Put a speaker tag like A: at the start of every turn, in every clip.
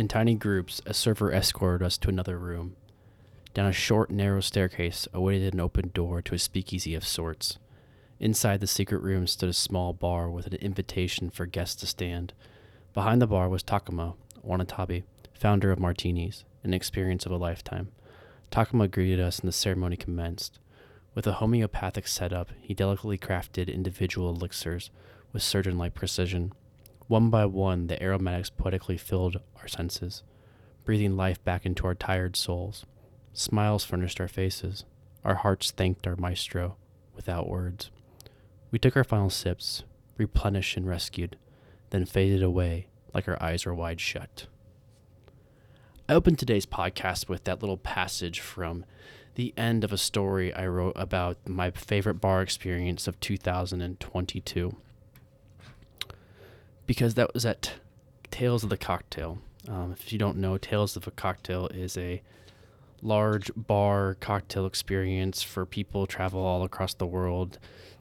A: In tiny groups, a server escorted us to another room. Down a short, narrow staircase awaited an open door to a speakeasy of sorts. Inside the secret room stood a small bar with an invitation for guests to stand. Behind the bar was Takuma Watanabe, founder of Martiny's, an experience of a lifetime. Takuma greeted us and the ceremony commenced. With a homeopathic setup, he delicately crafted individual elixirs with surgeon like precision. One by one, the aromatics poetically filled our senses, breathing life back into our tired souls. Smiles furnished our faces. Our hearts thanked our maestro without words. We took our final sips, replenished and rescued, then faded away like our eyes were wide shut. I opened today's podcast with that little passage from the end of a story I wrote about my favorite bar experience of 2022. Because that was at Tales of the Cocktail. Um, if you don't know, Tales of a Cocktail is a large bar cocktail experience for people travel all across the world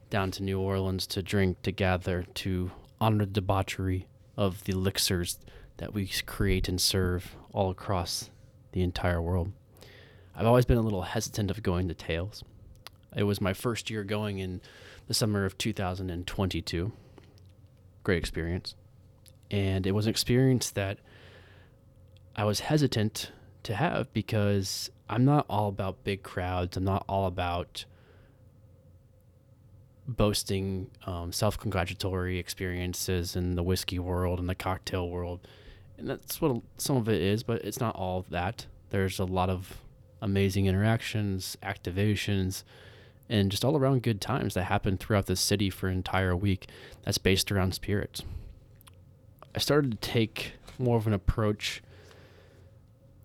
A: down to New Orleans to drink, to gather, to honor the debauchery of the elixirs that we create and serve all across the entire world. I've always been a little hesitant of going to Tales. It was my first year going in the summer of 2022. Great experience. And it was an experience that I was hesitant to have because I'm not all about big crowds. I'm not all about boasting um, self congratulatory experiences in the whiskey world and the cocktail world. And that's what some of it is, but it's not all of that. There's a lot of amazing interactions, activations, and just all around good times that happen throughout the city for an entire week that's based around spirits. I started to take more of an approach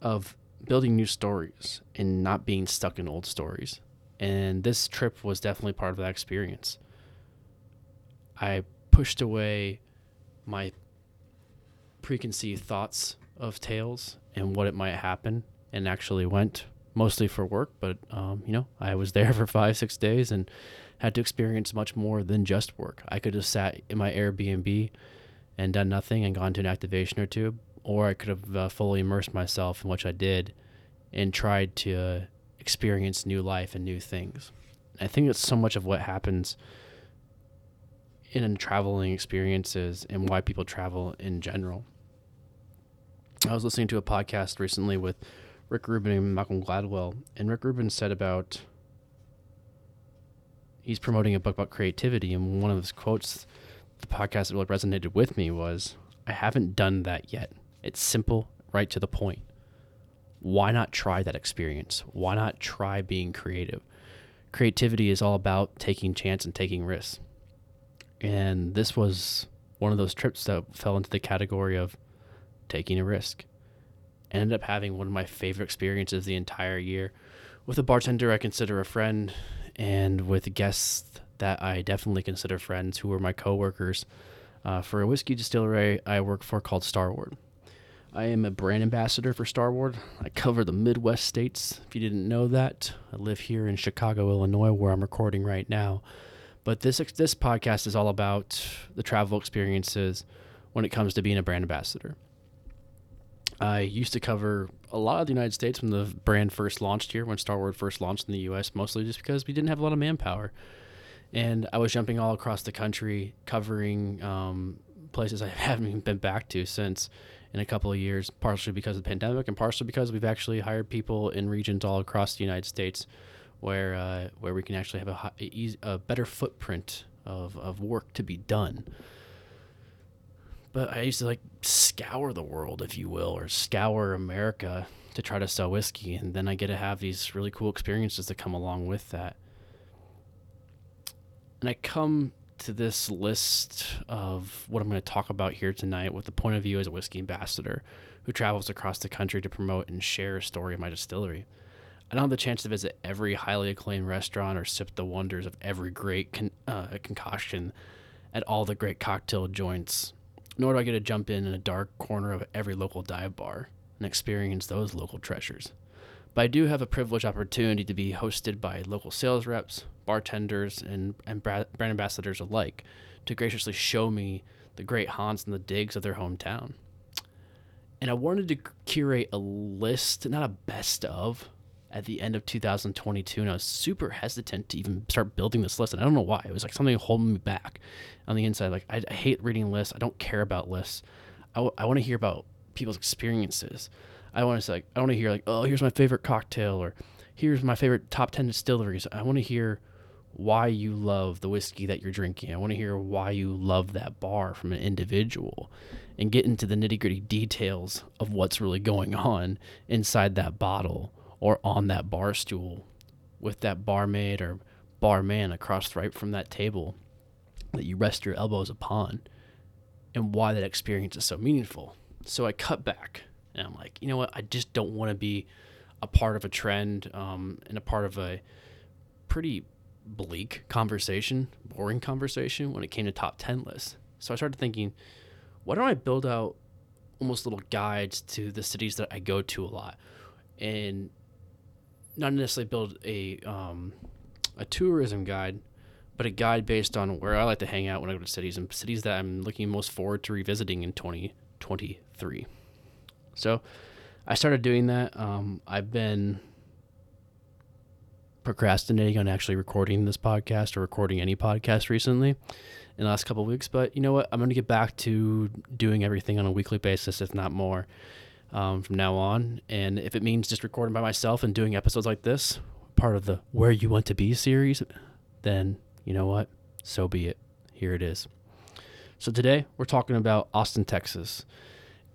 A: of building new stories and not being stuck in old stories. And this trip was definitely part of that experience. I pushed away my preconceived thoughts of tales and what it might happen and actually went mostly for work, but um, you know, I was there for five, six days and had to experience much more than just work. I could have sat in my Airbnb and done nothing and gone to an activation or two, or I could have uh, fully immersed myself in what I did and tried to uh, experience new life and new things. I think it's so much of what happens in traveling experiences and why people travel in general. I was listening to a podcast recently with Rick Rubin and Malcolm Gladwell, and Rick Rubin said about he's promoting a book about creativity, and one of his quotes, the podcast that really resonated with me was, "I haven't done that yet. It's simple, right to the point. Why not try that experience? Why not try being creative? Creativity is all about taking chance and taking risks." And this was one of those trips that fell into the category of taking a risk. Ended up having one of my favorite experiences the entire year with a bartender I consider a friend and with guests that I definitely consider friends who were my coworkers uh, for a whiskey distillery I work for called Starward. I am a brand ambassador for Starward. I cover the Midwest states. If you didn't know that, I live here in Chicago, Illinois, where I'm recording right now. But this this podcast is all about the travel experiences when it comes to being a brand ambassador. I used to cover a lot of the United States when the brand first launched here, when Starward first launched in the U.S., mostly just because we didn't have a lot of manpower. And I was jumping all across the country, covering um, places I haven't even been back to since in a couple of years, partially because of the pandemic and partially because we've actually hired people in regions all across the United States where uh, where we can actually have a, a, better footprint of, of work to be done but I used to like scour the world, if you will, or scour America to try to sell whiskey. And then I get to have these really cool experiences that come along with that. And I come to this list of what I'm going to talk about here tonight with the point of view as a whiskey ambassador who travels across the country to promote and share a story of my distillery. I don't have the chance to visit every highly acclaimed restaurant or sip the wonders of every great con- uh, concoction at all the great cocktail joints nor do I get to jump in in a dark corner of every local dive bar and experience those local treasures. But I do have a privileged opportunity to be hosted by local sales reps, bartenders, and, and brand ambassadors alike to graciously show me the great haunts and the digs of their hometown. and I wanted to curate a list, not a best of, at the end of 2022, and I was super hesitant to even start building this list. And I don't know why. It was like something holding me back on the inside. Like I, I hate reading lists. I don't care about lists. I, w- I want to hear about people's experiences. I want to like I want to hear like oh here's my favorite cocktail or here's my favorite top 10 distilleries. I want to hear why you love the whiskey that you're drinking. I want to hear why you love that bar from an individual and get into the nitty gritty details of what's really going on inside that bottle or on that bar stool with that barmaid or barman across right from that table that you rest your elbows upon and why that experience is so meaningful. So I cut back and I'm like, you know what? I just don't want to be a part of a trend um, and a part of a pretty bleak conversation, boring conversation when it came to top 10 lists. So I started thinking, why don't I build out almost little guides to the cities that I go to a lot? And not necessarily build a um, a tourism guide, but a guide based on where I like to hang out when I go to cities and cities that I'm looking most forward to revisiting in 2023. So I started doing that. Um, I've been procrastinating on actually recording this podcast or recording any podcast recently in the last couple weeks, but you know what? I'm going to get back to doing everything on a weekly basis, if not more um, from now on. And if it means just recording by myself and doing episodes like this, part of the Where You Want to Be series, then you know what? So be it. Here it is. So today we're talking about Austin, Texas.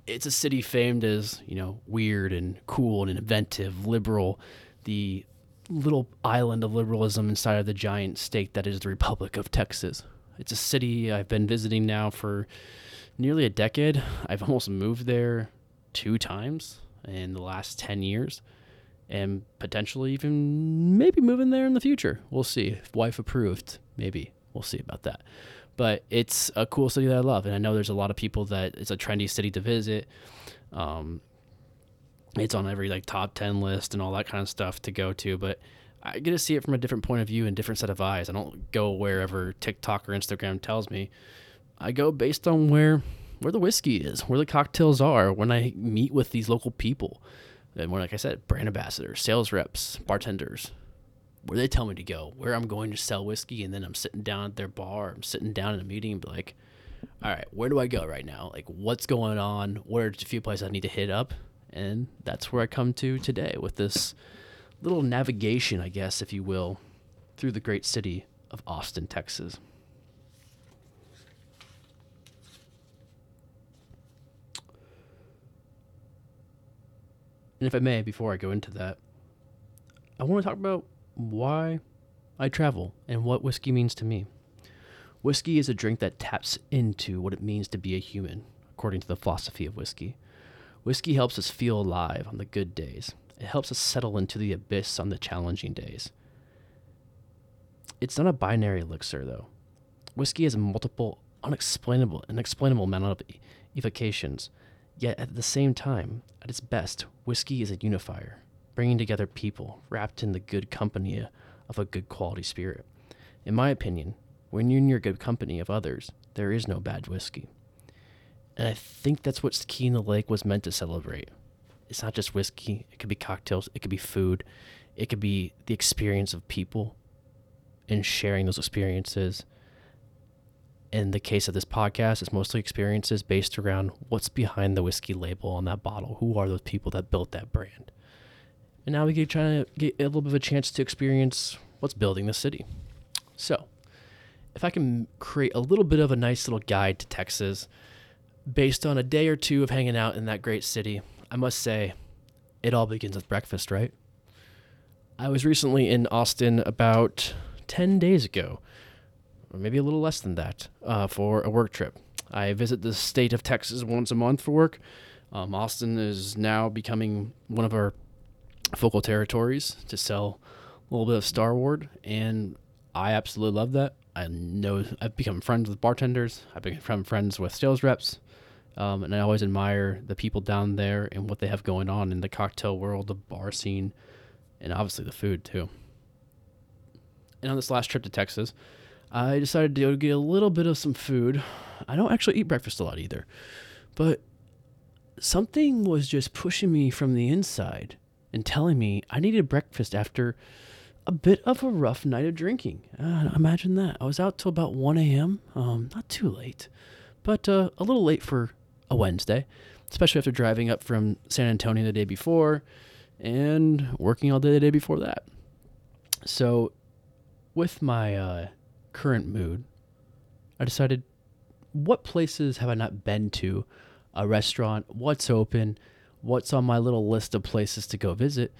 A: It's a city famed as, you know, weird and cool and inventive, liberal, the little island of liberalism inside of the giant state that is the Republic of Texas. It's a city I've been visiting now for nearly a decade. I've almost moved there two times in the last 10 years and potentially even maybe moving there in the future. We'll see. If wife approved, maybe. We'll see about that. But it's a cool city that I love. And I know there's a lot of people that it's a trendy city to visit. Um, it's on every like top 10 list and all that kind of stuff to go to. But I get to see it from a different point of view and different set of eyes. I don't go wherever TikTok or Instagram tells me. I go based on where where the whiskey is, where the cocktails are, when I meet with these local people. And when, like I said, brand ambassadors, sales reps, bartenders, where they tell me to go, where I'm going to sell whiskey, and then I'm sitting down at their bar, I'm sitting down in a meeting and be like, all right, where do I go right now? Like, what's going on? Where are a few places I need to hit up? And that's where I come to today with this little navigation, I guess, if you will, through the great city of Austin, Texas. And if I may, before I go into that, I want to talk about why I travel and what whiskey means to me. Whiskey is a drink that taps into what it means to be a human, according to the philosophy of whiskey. Whiskey helps us feel alive on the good days. It helps us settle into the abyss on the challenging days. It's not a binary elixir, though. Whiskey has multiple, unexplainable, inexplainable amount of evocations Yet at the same time, at its best, whiskey is a unifier, bringing together people wrapped in the good company of a good quality spirit. In my opinion, when you're in your good company of others, there is no bad whiskey. And I think that's what Key in the Lake was meant to celebrate. It's not just whiskey, it could be cocktails, it could be food, it could be the experience of people and sharing those experiences in the case of this podcast, it's mostly experiences based around what's behind the whiskey label on that bottle. Who are those people that built that brand? And now we get trying to get a little bit of a chance to experience what's building the city. So, if I can create a little bit of a nice little guide to Texas based on a day or two of hanging out in that great city, I must say it all begins with breakfast, right? I was recently in Austin about 10 days ago or maybe a little less than that, uh, for a work trip. I visit the state of Texas once a month for work. Um, Austin is now becoming one of our focal territories to sell a little bit of Star Starward, and I absolutely love that. I know I've become friends with bartenders. I've become friends with sales reps, um, and I always admire the people down there and what they have going on in the cocktail world, the bar scene, and obviously the food too. And on this last trip to Texas, I decided to get a little bit of some food. I don't actually eat breakfast a lot either, but something was just pushing me from the inside and telling me I needed breakfast after a bit of a rough night of drinking. Uh, imagine that. I was out till about 1 a.m. Um, not too late, but uh, a little late for a Wednesday, especially after driving up from San Antonio the day before and working all day the day before that. So, with my uh, current mood, I decided what places have I not been to? A restaurant, what's open, what's on my little list of places to go visit.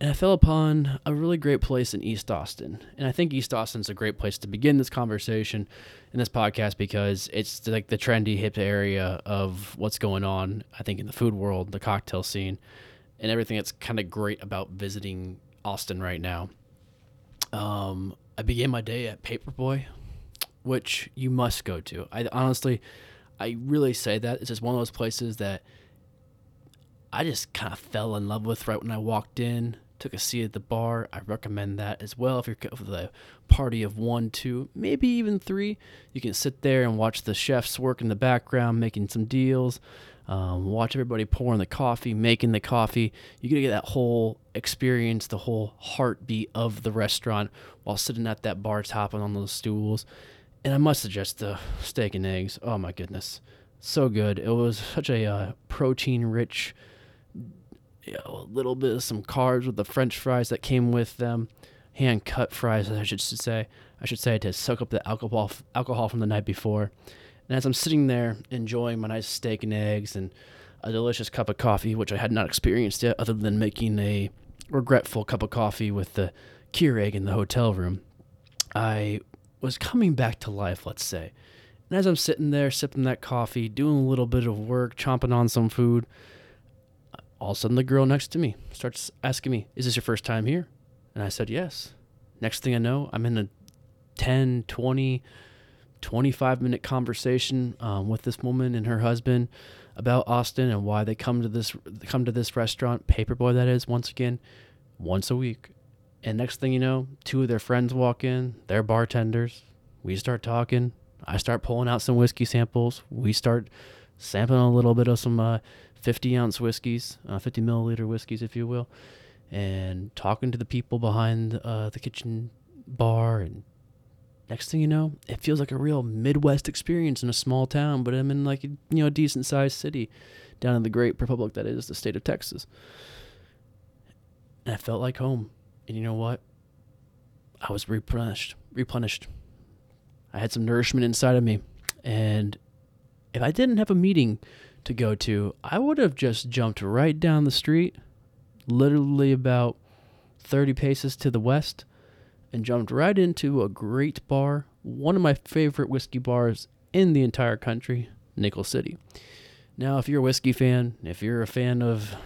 A: And I fell upon a really great place in East Austin. And I think East Austin's a great place to begin this conversation in this podcast because it's like the trendy, hip area of what's going on, I think, in the food world, the cocktail scene, and everything that's kind of great about visiting Austin right now. Um, I began my day at Paperboy, which you must go to. I honestly, I really say that it's just one of those places that I just kind of fell in love with right when I walked in. Took a seat at the bar. I recommend that as well. If you're with a party of one, two, maybe even three, you can sit there and watch the chefs work in the background, making some deals. Um, watch everybody pouring the coffee, making the coffee. You get to get that whole experience, the whole heartbeat of the restaurant while sitting at that bar top and on those stools. And I must suggest the steak and eggs. Oh my goodness, so good! It was such a uh, protein-rich, you know, a little bit of some carbs with the French fries that came with them, hand-cut fries, I should say. I should say to soak up the alcohol alcohol from the night before. And as I'm sitting there enjoying my nice steak and eggs and a delicious cup of coffee, which I had not experienced yet, other than making a regretful cup of coffee with the Keurig in the hotel room, I was coming back to life, let's say. And as I'm sitting there sipping that coffee, doing a little bit of work, chomping on some food, all of a sudden the girl next to me starts asking me, Is this your first time here? And I said, Yes. Next thing I know, I'm in a 10, 20, 25 minute conversation um, with this woman and her husband about Austin and why they come to this come to this restaurant, Paperboy that is, once again, once a week. And next thing you know, two of their friends walk in, they're bartenders. We start talking. I start pulling out some whiskey samples. We start sampling a little bit of some uh, 50 ounce whiskeys, uh, 50 milliliter whiskeys, if you will, and talking to the people behind uh, the kitchen bar. And next thing you know, it feels like a real Midwest experience in a small town, but I'm in like you know a decent sized city down in the great republic that is the state of Texas. And I felt like home. And you know what? I was replenished. Replenished. I had some nourishment inside of me. And if I didn't have a meeting to go to, I would have just jumped right down the street, literally about 30 paces to the west, and jumped right into a great bar, one of my favorite whiskey bars in the entire country, Nickel City. Now, if you're a whiskey fan, if you're a fan of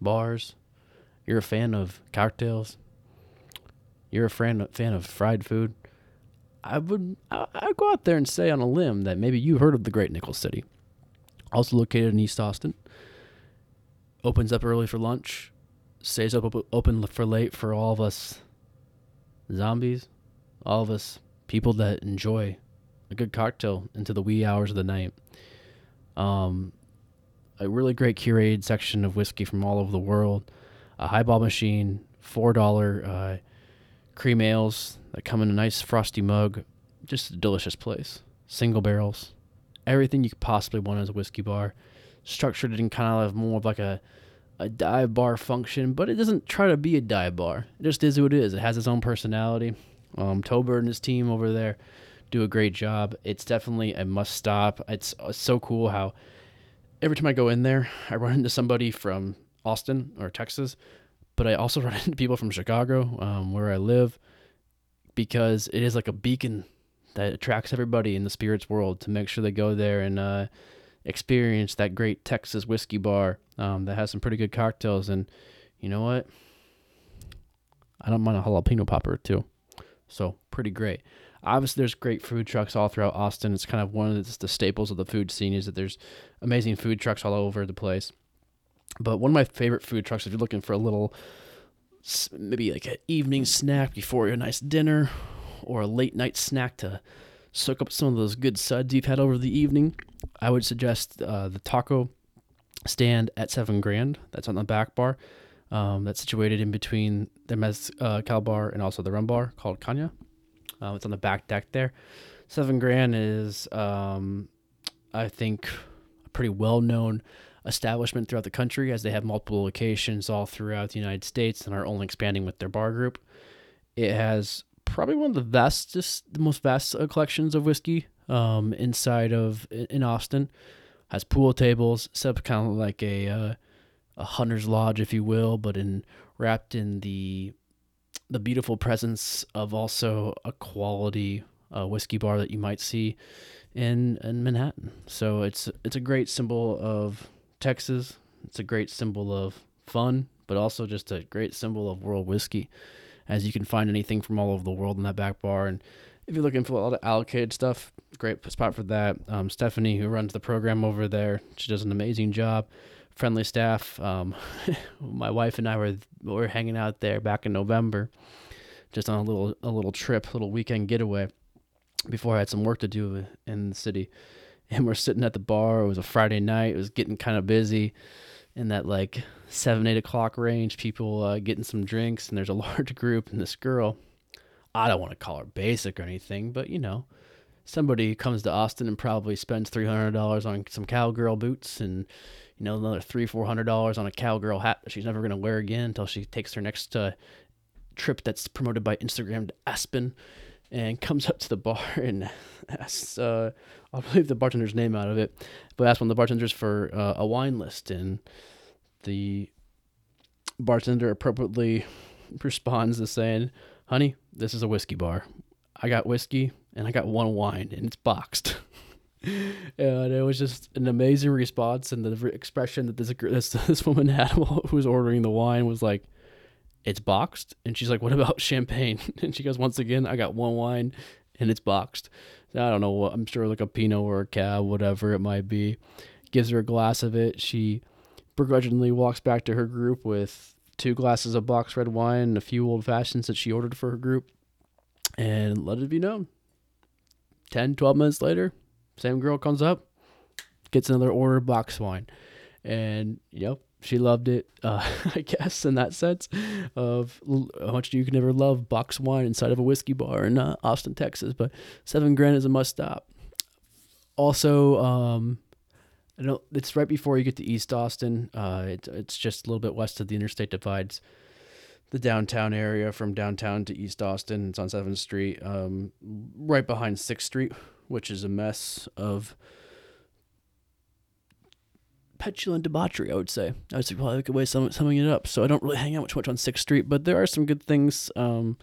A: bars, you're a fan of cocktails, you're a fan fan of fried food, I would I, I'd go out there and say on a limb that maybe you heard of the Great Nickel City. Also located in East Austin. Opens up early for lunch, stays up open for late for all of us zombies, all of us people that enjoy a good cocktail into the wee hours of the night. Um, a really great curated section of whiskey from all over the world a highball machine, four dollar uh, cream ales that come in a nice frosty mug. Just a delicious place. Single barrels, everything you could possibly want as a whiskey bar. Structured in kind of more of like a a dive bar function, but it doesn't try to be a dive bar. It just is who it is. It has its own personality. Um, Tober and his team over there do a great job. It's definitely a must stop. It's, it's so cool how every time I go in there, I run into somebody from Austin or Texas, but I also run into people from Chicago, um, where I live, because it is like a beacon that attracts everybody in the spirits world to make sure they go there and uh, experience that great Texas whiskey bar um, that has some pretty good cocktails. And you know what? I don't mind a jalapeno popper too. So pretty great. Obviously, there's great food trucks all throughout Austin. It's kind of one of the, the staples of the food scene is that there's amazing food trucks all over the place. But one of my favorite food trucks, if you're looking for a little, maybe like an evening snack before a nice dinner, or a late night snack to soak up some of those good suds you've had over the evening, I would suggest uh, the taco stand at seven grand. That's on the back bar. Um, that's situated in between the Mezcal uh, bar and also the rum bar called Kanya. Uh, it's on the back deck there. Seven Grand is, um, I think, a pretty well known establishment throughout the country as they have multiple locations all throughout the United States and are only expanding with their bar group. It has probably one of the vastest, the most vast uh, collections of whiskey um, inside of in Austin. Has pool tables, set up kind of like a uh, a hunter's lodge, if you will, but in wrapped in the the beautiful presence of also a quality uh, whiskey bar that you might see in in Manhattan. So it's it's a great symbol of Texas. It's a great symbol of fun, but also just a great symbol of world whiskey, as you can find anything from all over the world in that back bar. And if you're looking for a lot of allocated stuff, great spot for that. Um, Stephanie, who runs the program over there, she does an amazing job. Friendly staff. Um, my wife and I were were hanging out there back in November, just on a little a little trip, little weekend getaway before I had some work to do in the city. And we're sitting at the bar. It was a Friday night. It was getting kind of busy in that like seven, eight o'clock range. People uh, getting some drinks, and there's a large group. And this girl, I don't want to call her basic or anything, but you know, somebody comes to Austin and probably spends three hundred dollars on some cowgirl boots and you know another three, four hundred dollars on a cowgirl hat that she's never gonna wear again until she takes her next uh, trip that's promoted by Instagram to Aspen and comes up to the bar and asks, uh, I'll leave the bartender's name out of it, but asks one of the bartenders for uh, a wine list. And the bartender appropriately responds to saying, Honey, this is a whiskey bar. I got whiskey and I got one wine and it's boxed. and it was just an amazing response. And the expression that this, this, this woman had who was ordering the wine was like, it's boxed. And she's like, what about champagne? And she goes, once again, I got one wine and it's boxed. I don't know what, I'm sure like a Pinot or a Cab, whatever it might be. Gives her a glass of it. She begrudgingly walks back to her group with two glasses of boxed red wine and a few old fashions that she ordered for her group. And let it be known 10, 12 minutes later, same girl comes up, gets another order of box wine. And, yep, she loved it, uh, I guess, in that sense of how much you can never love box wine inside of a whiskey bar in uh, Austin, Texas. But Seven Grand is a must stop. Also, um, I know it's right before you get to East Austin. Uh, it, it's just a little bit west of the interstate divides the downtown area from downtown to East Austin. It's on Seventh Street, um, right behind Sixth Street, which is a mess of petulant debauchery, I would say. I would say probably a good way of summing it up. So I don't really hang out much on Sixth Street, but there are some good things um,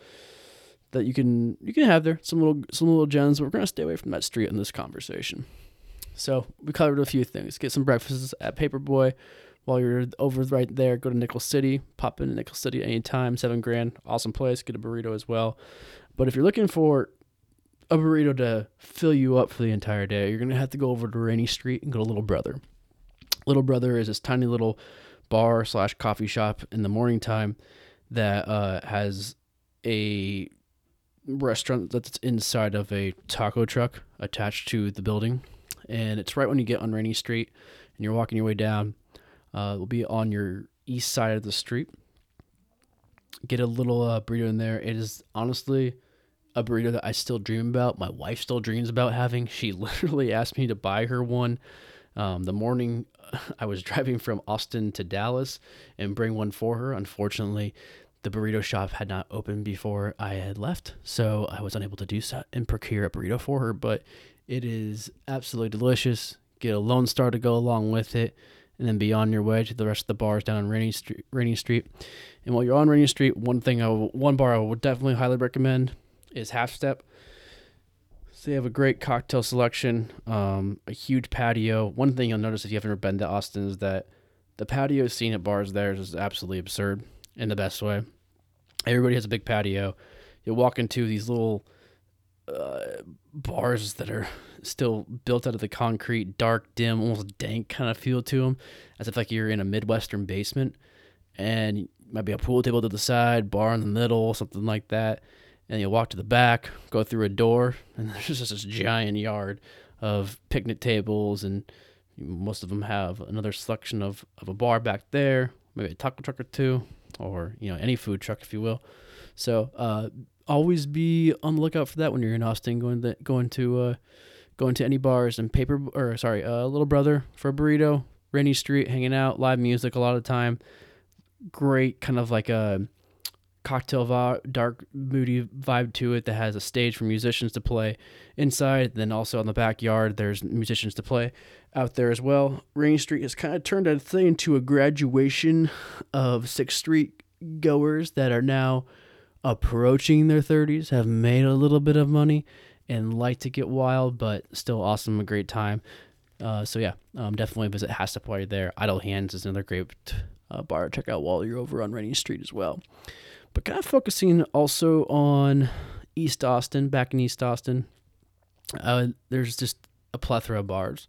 A: that you can you can have there. Some little some little gems. But we're gonna stay away from that street in this conversation. So we covered a few things. Get some breakfasts at Paperboy. While you're over right there, go to Nickel City. Pop into Nickel City anytime. Seven grand, awesome place. Get a burrito as well. But if you're looking for a burrito to fill you up for the entire day, you're gonna have to go over to Rainey Street and go to Little Brother. Little Brother is this tiny little bar slash coffee shop in the morning time that uh, has a restaurant that's inside of a taco truck attached to the building. And it's right when you get on Rainey Street and you're walking your way down. Uh, it'll be on your east side of the street. Get a little uh, burrito in there. It is honestly a burrito that I still dream about. My wife still dreams about having. She literally asked me to buy her one um, the morning I was driving from Austin to Dallas and bring one for her. Unfortunately, the burrito shop had not opened before I had left, so I was unable to do so and procure a burrito for her. But it is absolutely delicious. Get a Lone Star to go along with it, and then be on your way to the rest of the bars down on Rainey Street. Rainey Street. And while you're on Rainey Street, one thing I one bar I would definitely highly recommend is Half Step. So they have a great cocktail selection, um, a huge patio. One thing you'll notice if you haven't ever been to Austin is that the patio scene at bars there is absolutely absurd in the best way. Everybody has a big patio. You walk into these little bars that are still built out of the concrete, dark, dim, almost dank kind of feel to them, as if like you're in a midwestern basement, and might be a pool table to the side, bar in the middle, something like that. And you walk to the back, go through a door, and there's just this giant yard of picnic tables. And Most of them have another selection of, of a bar back there, maybe a taco truck or two, or you know any food truck if you will. So uh, always be on the lookout for that when you're in Austin, going to going to uh, going to any bars and paper or sorry, uh, little brother for a burrito, Rainey Street, hanging out, live music a lot of time. Great kind of like a cocktail vi- dark moody vibe to it that has a stage for musicians to play inside then also on the backyard there's musicians to play out there as well Rainey street has kind of turned a thing into a graduation of sixth street goers that are now approaching their 30s have made a little bit of money and like to get wild but still awesome a great time. Uh, so yeah um, definitely visit you're there. Idle hands is another great uh, bar. To check out while you're over on Rainey street as well. But kind of focusing also on East Austin, back in East Austin, uh, there's just a plethora of bars,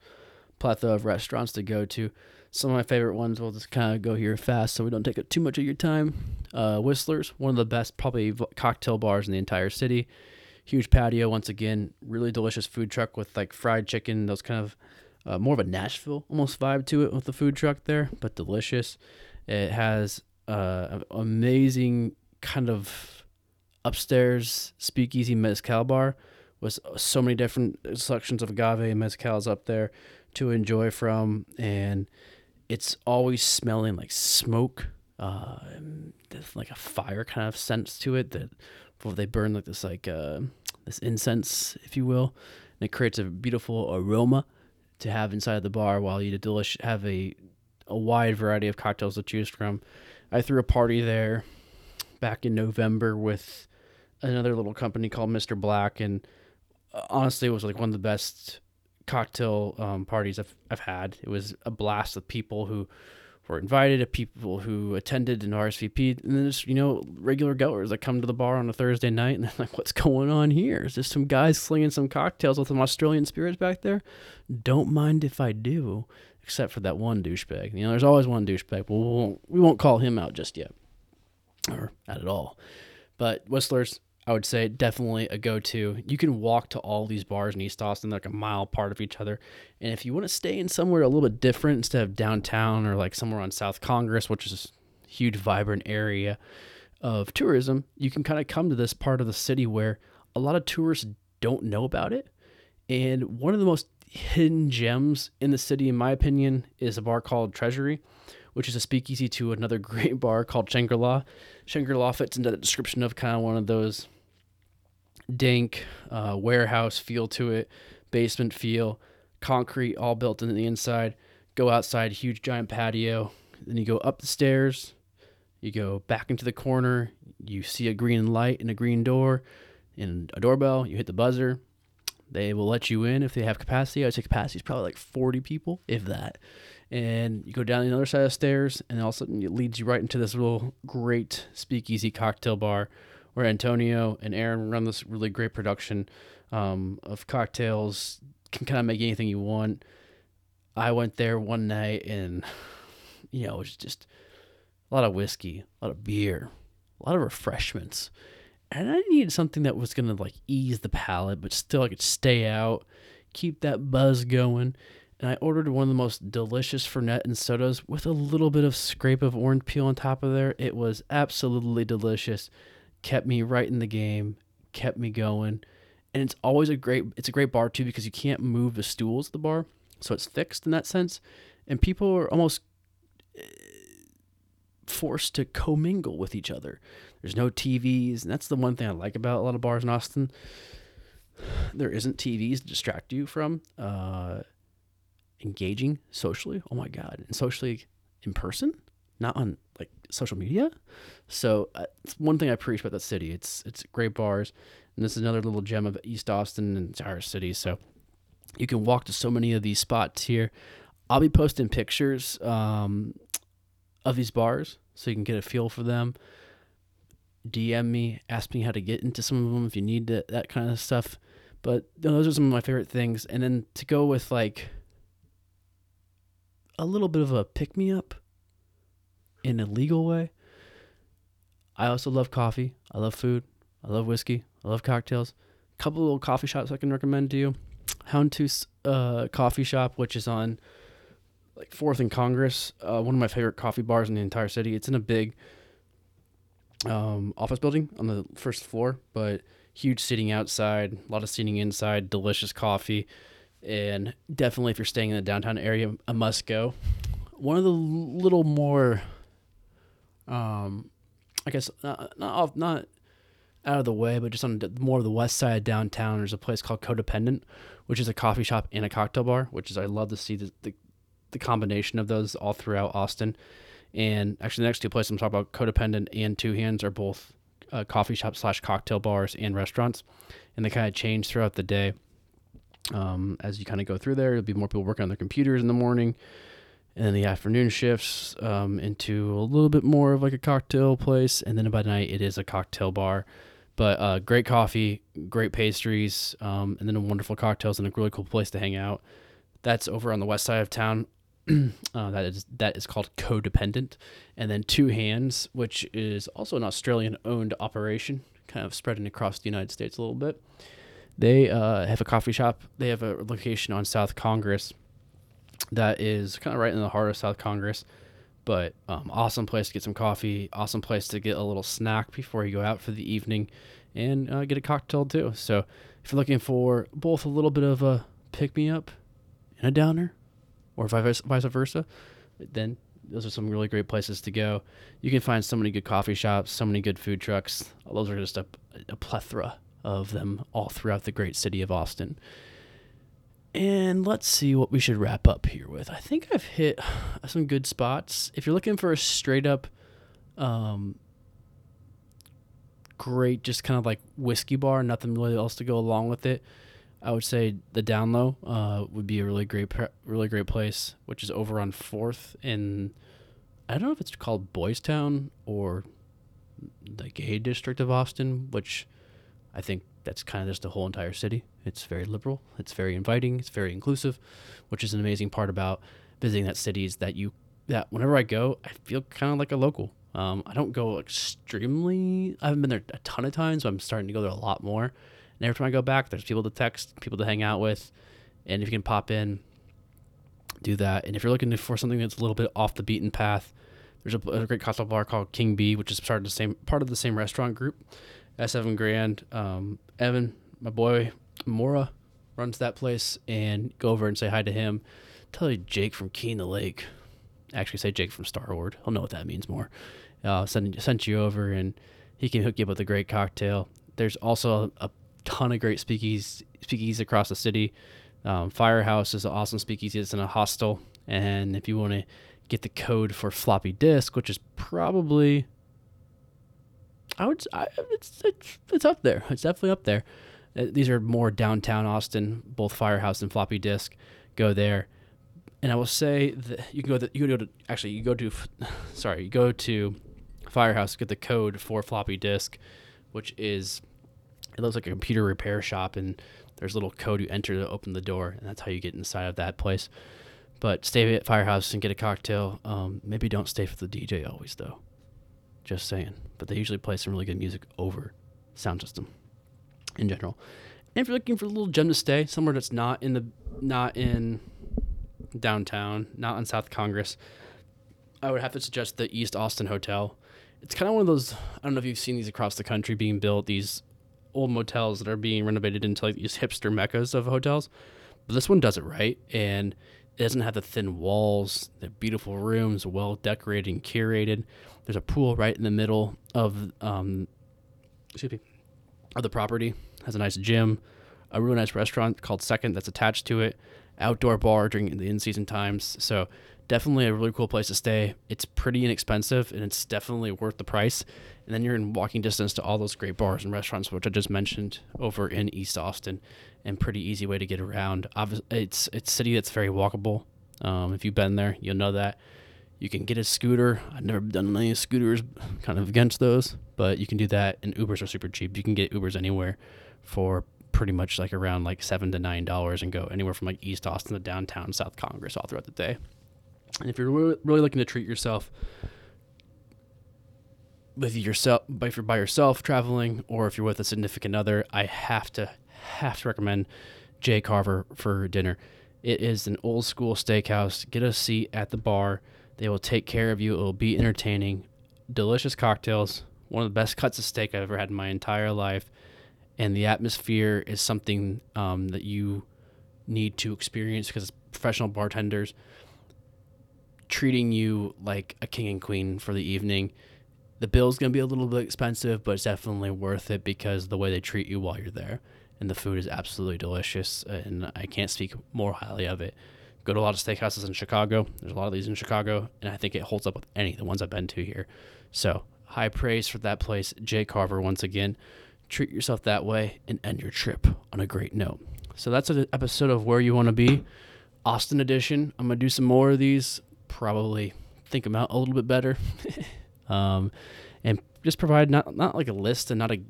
A: plethora of restaurants to go to. Some of my favorite ones, we'll just kind of go here fast so we don't take up too much of your time. Uh, Whisler's, one of the best, probably cocktail bars in the entire city. Huge patio, once again, really delicious food truck with like fried chicken, those kind of uh, more of a Nashville almost vibe to it with the food truck there, but delicious. It has uh, amazing kind of upstairs speakeasy mezcal bar with so many different selections of agave and mezcals up there to enjoy from and it's always smelling like smoke uh like a fire kind of sense to it that well, they burn like this like uh this incense if you will and it creates a beautiful aroma to have inside the bar while you delish have a a wide variety of cocktails to choose from i threw a party there back in November with another little company called Mr. Black, and uh, honestly, it was like one of the best cocktail um, parties I've I've had. It was a blast of people who were invited, of people who attended and RSVP, and then just you know regular goers that come to the bar on a Thursday night and they're like, "What's going on here? Is there some guys slinging some cocktails with some Australian spirits back there?" Don't mind if I do, except for that one douchebag. You know, there's always one douchebag. But we won't we won't call him out just yet or at all. But Whisler's, I would say, definitely a go to. You can walk to all these bars in East Austin, like a mile apart of each other. And if you want to stay in somewhere a little bit different instead of downtown or like somewhere on South Congress, which is a huge, vibrant area of tourism, you can kind of come to this part of the city where a lot of tourists don't know about it. And one of the most hidden gems in the city, in my opinion, is a bar called Treasury which is a speakeasy to another great bar called Shangri La. Shangri La fits into the description of kind of one of those dank uh, warehouse feel to it, basement feel, concrete all built into the inside. Go outside, huge giant patio. Then you go up the stairs. You go back into the corner. You see a green light and a green door and a doorbell. You hit the buzzer. They will let you in if they have capacity. I would say capacity is probably like 40 people, if that and you go down the other side of the stairs, and all of a sudden it leads you right into this little great speakeasy cocktail bar where Antonio and Aaron run this really great production um, of cocktails. Can kind of make anything you want. I went there one night, and you know, it was just a lot of whiskey, a lot of beer, a lot of refreshments. And I needed something that was gonna like ease the palate, but still I could stay out, keep that buzz going and I ordered one of the most delicious Fernet and sodas with a little bit of scrape of orange peel on top of there. It was absolutely delicious. Kept me right in the game, kept me going. And it's always a great it's a great bar too because you can't move the stools at the bar. So it's fixed in that sense. And people are almost eh, forced to commingle with each other. There's no TVs, and that's the one thing I like about a lot of bars in Austin. There isn't TVs to distract you from. Uh, engaging socially. Oh my god, and socially in person, not on like social media. So uh, it's one thing I preach about that city. It's it's great bars, and this is another little gem of East Austin and entire city. So you can walk to so many of these spots here. I'll be posting pictures um, of these bars so you can get a feel for them. DM me, ask me how to get into some of them if you need that, that kind of stuff. But those are some of my favorite things. And then to go with like a little bit of a pick me up in a legal way. I also love coffee. I love food. I love whiskey. I love cocktails. A couple little coffee shops I can recommend to you. Houndtooth uh, Coffee Shop, which is on like Fourth and Congress, uh, one of my favorite coffee bars in the entire city. It's in a big um, office building on the first floor, but huge seating outside, a lot of seating inside, delicious coffee, and definitely if you're staying in the downtown area, a must go. One of the little more, um, I guess not not off, not out of the way, but just on the, more of the west side of downtown, there's a place called Codependent, which is a coffee shop and a cocktail bar, which is I love to see the, the, the combination of those all throughout Austin. And actually, the next two places I'm talking about, Codependent and Two Hands, are both uh, coffee shops slash cocktail bars and restaurants, and they kind of change throughout the day. Um, as you kind of go through there, there'll be more people working on their computers in the morning, and then the afternoon shifts um, into a little bit more of like a cocktail place, and then by night it is a cocktail bar. But uh, great coffee, great pastries, um, and then wonderful cocktails and a really cool place to hang out. That's over on the west side of town. uh, that is that is called Codependent, and then Two Hands, which is also an Australian-owned operation, kind of spreading across the United States a little bit. They uh, have a coffee shop. They have a location on South Congress that is kind of right in the heart of South Congress. But um, awesome place to get some coffee. Awesome place to get a little snack before you go out for the evening, and uh, get a cocktail too. So if you're looking for both a little bit of a pick me up and a downer, or vice versa, then those are some really great places to go. You can find so many good coffee shops, so many good food trucks. Those are just a, a plethora of them all throughout the great city of Austin. And let's see what we should wrap up here with. I think I've hit some good spots. If you're looking for a straight up, um, great, just kind of like whiskey bar, nothing really else to go along with it. I would say the Down Low uh, would be a really great, really great place, which is over on Fourth in, I don't know if it's called Boys Town or the gay district of Austin, which I think that's kind of just the whole entire city. It's very liberal, it's very inviting, it's very inclusive, which is an amazing part about visiting that city is that you that whenever I go, I feel kind of like a local. Um, I don't go extremely. I haven't been there a ton of times, but I'm starting to go there a lot more. And every time I go back, there's people to text, people to hang out with, and if you can pop in, do that. And if you're looking for something that's a little bit off the beaten path, there's a, a great cocktail bar called King Bee, which is part of the same part of the same restaurant group s Seven Grand. Um, Evan, my boy Mora, runs that place, and go over and say hi to him. Tell you Jake from Key in the Lake. Actually, say Jake from Starward. He'll know what that means more. Uh, send sent you over, and he can hook you up with a great cocktail. There's also a, a ton of great speakeasies, speakeasies across the city. Um, Firehouse is an awesome speakeasy. It's in a hostel, and if you want to get the code for floppy disk, which is probably Would. I, it's, it's it's up there. It's definitely up there. Uh, these are more downtown Austin. Both Firehouse and Floppy Disk go there. And I will say that you can go. To, you can go to actually you go to, sorry, you go to Firehouse get the code for Floppy Disk, which is it looks like a computer repair shop, and there's a little code you enter to open the door, and that's how you get inside of that place. But stay at Firehouse and get a cocktail. Um, maybe don't stay for the DJ always though. Just saying. But they usually play some really good music over sound system in general. And if you're looking for a little gem to stay, somewhere that's not in the not in downtown, not on South Congress, I would have to suggest the East Austin Hotel. It's kind of one of those I don't know if you've seen these across the country being built, these old motels that are being renovated into like these hipster meccas of hotels. But this one does it right and it doesn't have the thin walls, the beautiful rooms, well decorated and curated. There's a pool right in the middle of um, excuse me, of the property. Has a nice gym, a really nice restaurant called Second that's attached to it, outdoor bar during the in-season times. So definitely a really cool place to stay. It's pretty inexpensive and it's definitely worth the price. And then you're in walking distance to all those great bars and restaurants which I just mentioned over in East Austin, and pretty easy way to get around. It's it's a city that's very walkable. Um, if you've been there, you'll know that. You can get a scooter. I've never done any scooters, kind of against those, but you can do that. And Ubers are super cheap. You can get Ubers anywhere for pretty much like around like seven to nine dollars and go anywhere from like East Austin to downtown South Congress all throughout the day. And if you're really looking to treat yourself, with yourself, if you're by yourself traveling, or if you're with a significant other, I have to have to recommend Jay Carver for dinner. It is an old school steakhouse. Get a seat at the bar. They will take care of you. It will be entertaining. Delicious cocktails. One of the best cuts of steak I've ever had in my entire life. And the atmosphere is something um, that you need to experience because it's professional bartenders treating you like a king and queen for the evening. The bill's going to be a little bit expensive, but it's definitely worth it because the way they treat you while you're there. And the food is absolutely delicious, and I can't speak more highly of it. Go to a lot of steakhouses in Chicago. There's a lot of these in Chicago, and I think it holds up with any of the ones I've been to here. So, high praise for that place. Jay Carver, once again. Treat yourself that way and end your trip on a great note. So, that's an episode of Where You Want to Be, Austin edition. I'm going to do some more of these probably think them out a little bit better. um, and just provide not not like a list and not a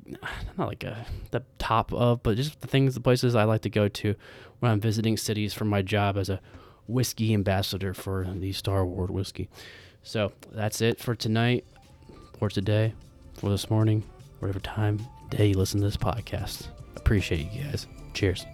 A: not like a the top of, but just the things, the places I like to go to when I'm visiting cities for my job as a whiskey ambassador for the Starward whiskey. So that's it for tonight, for today, for this morning, whatever time day you listen to this podcast. Appreciate you guys. Cheers.